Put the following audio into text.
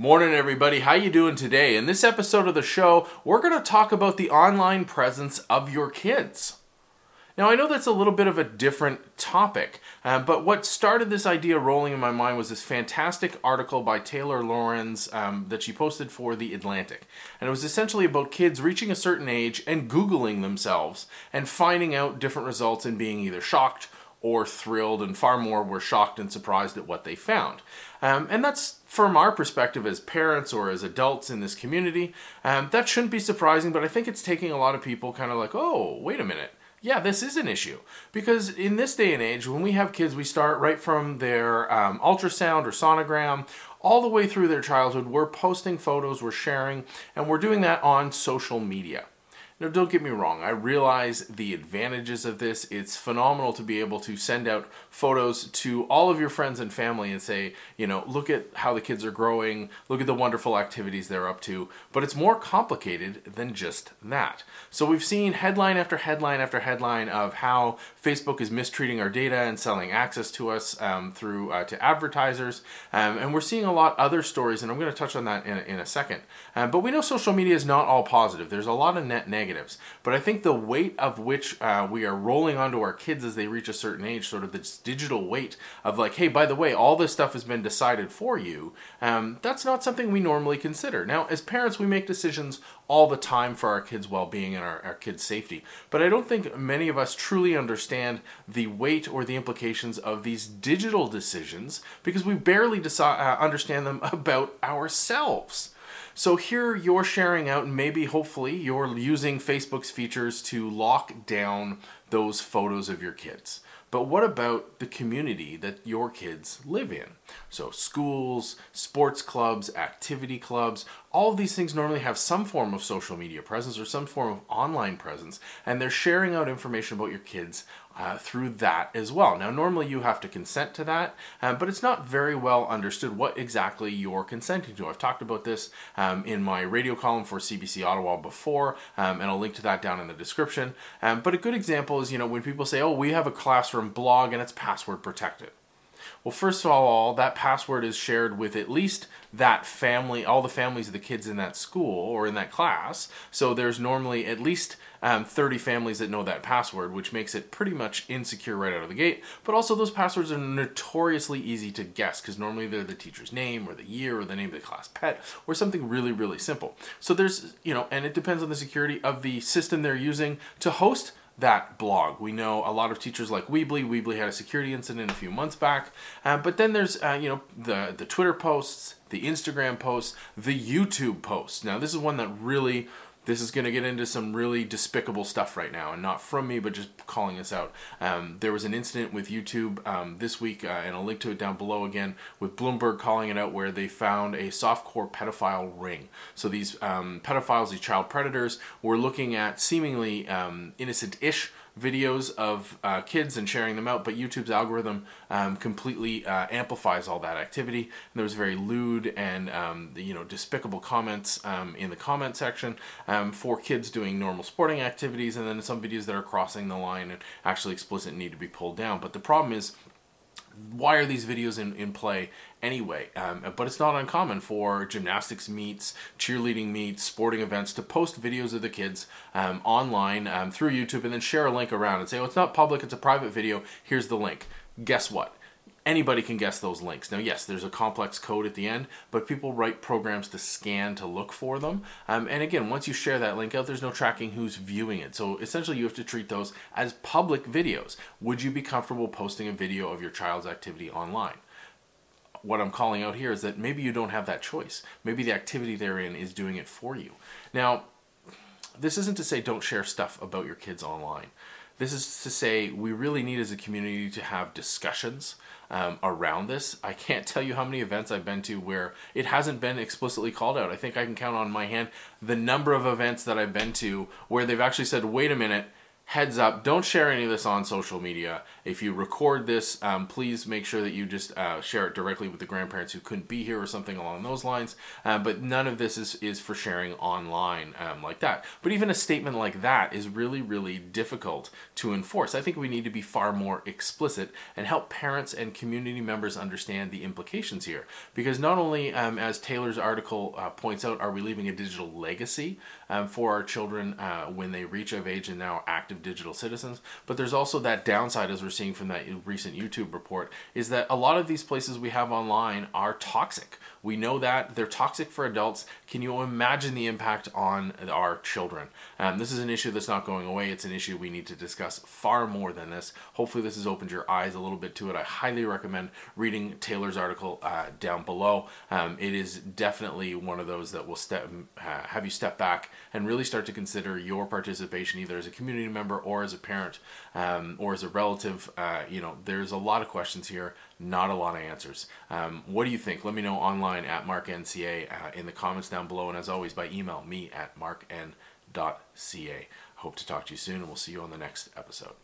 Morning everybody, how you doing today? In this episode of the show, we're going to talk about the online presence of your kids. Now, I know that's a little bit of a different topic, uh, but what started this idea rolling in my mind was this fantastic article by Taylor Lorenz um, that she posted for The Atlantic. And it was essentially about kids reaching a certain age and Googling themselves and finding out different results and being either shocked or thrilled, and far more were shocked and surprised at what they found. Um, and that's from our perspective as parents or as adults in this community. Um, that shouldn't be surprising, but I think it's taking a lot of people kind of like, oh, wait a minute. Yeah, this is an issue. Because in this day and age, when we have kids, we start right from their um, ultrasound or sonogram all the way through their childhood. We're posting photos, we're sharing, and we're doing that on social media. Now, don't get me wrong, I realize the advantages of this. It's phenomenal to be able to send out photos to all of your friends and family and say, you know, look at how the kids are growing, look at the wonderful activities they're up to. But it's more complicated than just that. So we've seen headline after headline after headline of how Facebook is mistreating our data and selling access to us um, through uh, to advertisers. Um, and we're seeing a lot other stories, and I'm going to touch on that in, in a second. Um, but we know social media is not all positive. There's a lot of net negative negatives. But I think the weight of which uh, we are rolling onto our kids as they reach a certain age, sort of this digital weight of like, hey, by the way, all this stuff has been decided for you, um, that's not something we normally consider. Now, as parents, we make decisions all the time for our kids' well being and our, our kids' safety. But I don't think many of us truly understand the weight or the implications of these digital decisions because we barely decide, uh, understand them about ourselves. So here you're sharing out, and maybe hopefully you're using Facebook's features to lock down those photos of your kids. But what about the community that your kids live in? So, schools, sports clubs, activity clubs, all of these things normally have some form of social media presence or some form of online presence, and they're sharing out information about your kids uh, through that as well. Now, normally you have to consent to that, uh, but it's not very well understood what exactly you're consenting to. I've talked about this um, in my radio column for CBC Ottawa before, um, and I'll link to that down in the description. Um, but a good example is, you know, when people say, oh, we have a classroom blog and it's password protected. Well, first of all, that password is shared with at least that family, all the families of the kids in that school or in that class. So there's normally at least um, 30 families that know that password, which makes it pretty much insecure right out of the gate. But also, those passwords are notoriously easy to guess because normally they're the teacher's name or the year or the name of the class pet or something really, really simple. So there's, you know, and it depends on the security of the system they're using to host that blog. We know a lot of teachers like Weebly. Weebly had a security incident a few months back, uh, but then there's uh, you know the the Twitter posts, the Instagram posts, the YouTube posts. Now this is one that really this is going to get into some really despicable stuff right now, and not from me, but just calling this out. Um, there was an incident with YouTube um, this week, uh, and I'll link to it down below again, with Bloomberg calling it out, where they found a softcore pedophile ring. So these um, pedophiles, these child predators, were looking at seemingly um, innocent-ish videos of uh, kids and sharing them out, but YouTube's algorithm um, completely uh, amplifies all that activity. And there was very lewd and um, you know despicable comments um, in the comment section um, for kids doing normal sporting activities, and then some videos that are crossing the line and actually explicit need to be pulled down. But the problem is why are these videos in, in play anyway? Um, but it's not uncommon for gymnastics meets, cheerleading meets, sporting events to post videos of the kids um, online um, through YouTube and then share a link around and say, oh, it's not public, it's a private video, here's the link. Guess what? Anybody can guess those links. Now, yes, there's a complex code at the end, but people write programs to scan to look for them. Um, and again, once you share that link out, there's no tracking who's viewing it. So essentially, you have to treat those as public videos. Would you be comfortable posting a video of your child's activity online? What I'm calling out here is that maybe you don't have that choice. Maybe the activity they're in is doing it for you. Now, this isn't to say don't share stuff about your kids online. This is to say we really need as a community to have discussions um, around this. I can't tell you how many events I've been to where it hasn't been explicitly called out. I think I can count on my hand the number of events that I've been to where they've actually said, wait a minute, heads up don't share any of this on social media. If you record this um, please make sure that you just uh, share it directly with the grandparents who couldn't be here or something along those lines. Uh, but none of this is, is for sharing online um, like that. But even a statement like that is really really difficult to enforce. I think we need to be far more explicit and help parents and community members understand the implications here. Because not only um, as taylor's article uh, points out are we leaving a digital legacy um, for our children uh, when they reach of age and now digital citizens. But there's also that downside, as we're seeing from that recent YouTube report, is that a lot of these places we have online are toxic. We know that they're toxic for adults. Can you imagine the impact on our children? Um, this is an issue that's not going away. It's an issue we need to discuss far more than this. Hopefully, this has opened your eyes a little bit to it. I highly recommend reading Taylor's article uh, down below. Um, it is definitely one of those that will step, uh, have you step back and really start to consider your participation either as a community member or as a parent um, or as a relative. Uh, you know, there's a lot of questions here, not a lot of answers. Um, what do you think? Let me know online at marknca uh, in the comments down below, and as always by email me at markn.ca. Hope to talk to you soon, and we'll see you on the next episode.